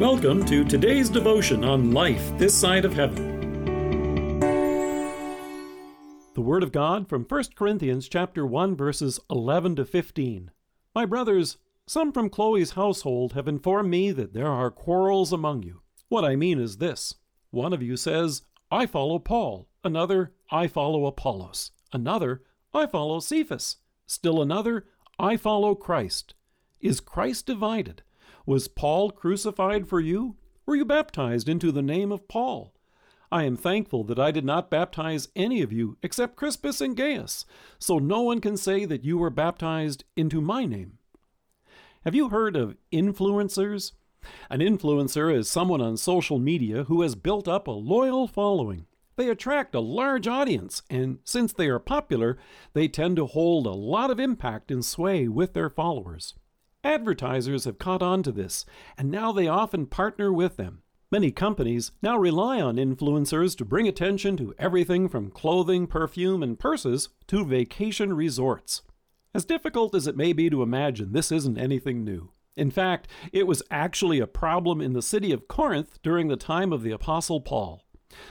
Welcome to today's devotion on life this side of heaven. The Word of God from 1 Corinthians chapter 1 verses 11 to 15. My brothers, some from Chloe's household have informed me that there are quarrels among you. What I mean is this. One of you says, I follow Paul. Another, I follow Apollos. Another, I follow Cephas. Still another, I follow Christ. Is Christ divided? Was Paul crucified for you? Were you baptized into the name of Paul? I am thankful that I did not baptize any of you except Crispus and Gaius, so no one can say that you were baptized into my name. Have you heard of influencers? An influencer is someone on social media who has built up a loyal following. They attract a large audience, and since they are popular, they tend to hold a lot of impact and sway with their followers. Advertisers have caught on to this, and now they often partner with them. Many companies now rely on influencers to bring attention to everything from clothing, perfume, and purses to vacation resorts. As difficult as it may be to imagine, this isn't anything new. In fact, it was actually a problem in the city of Corinth during the time of the Apostle Paul.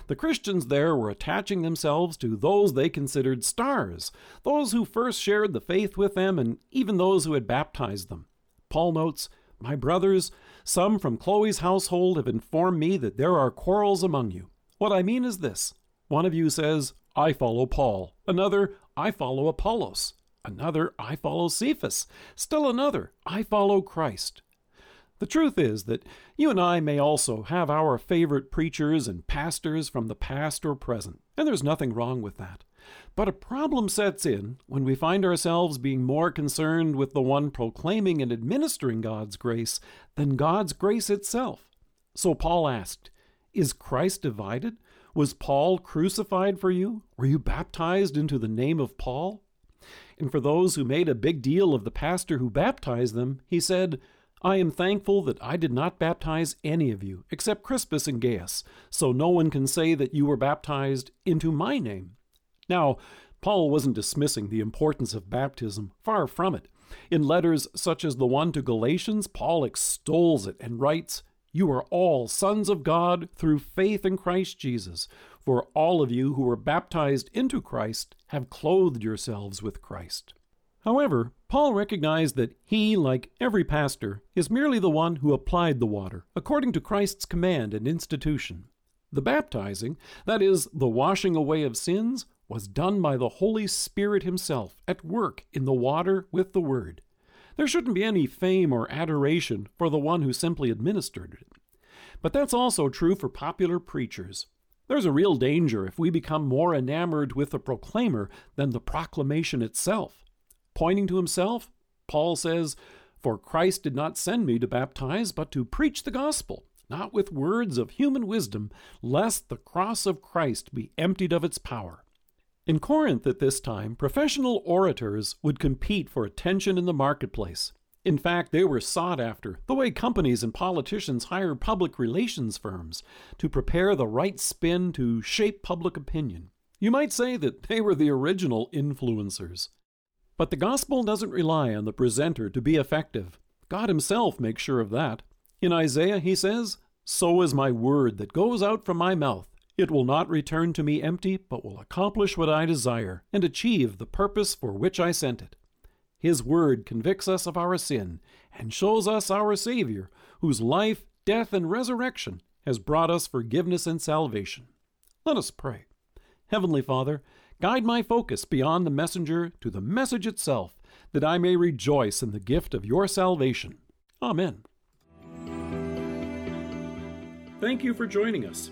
The Christians there were attaching themselves to those they considered stars, those who first shared the faith with them, and even those who had baptized them. Paul notes, My brothers, some from Chloe's household have informed me that there are quarrels among you. What I mean is this one of you says, I follow Paul. Another, I follow Apollos. Another, I follow Cephas. Still another, I follow Christ. The truth is that you and I may also have our favorite preachers and pastors from the past or present, and there's nothing wrong with that. But a problem sets in when we find ourselves being more concerned with the one proclaiming and administering God's grace than God's grace itself. So Paul asked, Is Christ divided? Was Paul crucified for you? Were you baptized into the name of Paul? And for those who made a big deal of the pastor who baptized them, he said, I am thankful that I did not baptize any of you except Crispus and Gaius, so no one can say that you were baptized into my name. Now, Paul wasn't dismissing the importance of baptism, far from it. In letters such as the one to Galatians, Paul extols it and writes, You are all sons of God through faith in Christ Jesus, for all of you who were baptized into Christ have clothed yourselves with Christ. However, Paul recognized that he, like every pastor, is merely the one who applied the water, according to Christ's command and institution. The baptizing, that is, the washing away of sins, was done by the Holy Spirit Himself at work in the water with the Word. There shouldn't be any fame or adoration for the one who simply administered it. But that's also true for popular preachers. There's a real danger if we become more enamored with the proclaimer than the proclamation itself. Pointing to himself, Paul says, For Christ did not send me to baptize, but to preach the gospel, not with words of human wisdom, lest the cross of Christ be emptied of its power. In Corinth at this time, professional orators would compete for attention in the marketplace. In fact, they were sought after, the way companies and politicians hire public relations firms to prepare the right spin to shape public opinion. You might say that they were the original influencers. But the gospel doesn't rely on the presenter to be effective. God Himself makes sure of that. In Isaiah, He says, So is my word that goes out from my mouth. It will not return to me empty, but will accomplish what I desire and achieve the purpose for which I sent it. His word convicts us of our sin and shows us our Savior, whose life, death, and resurrection has brought us forgiveness and salvation. Let us pray. Heavenly Father, guide my focus beyond the messenger to the message itself, that I may rejoice in the gift of your salvation. Amen. Thank you for joining us.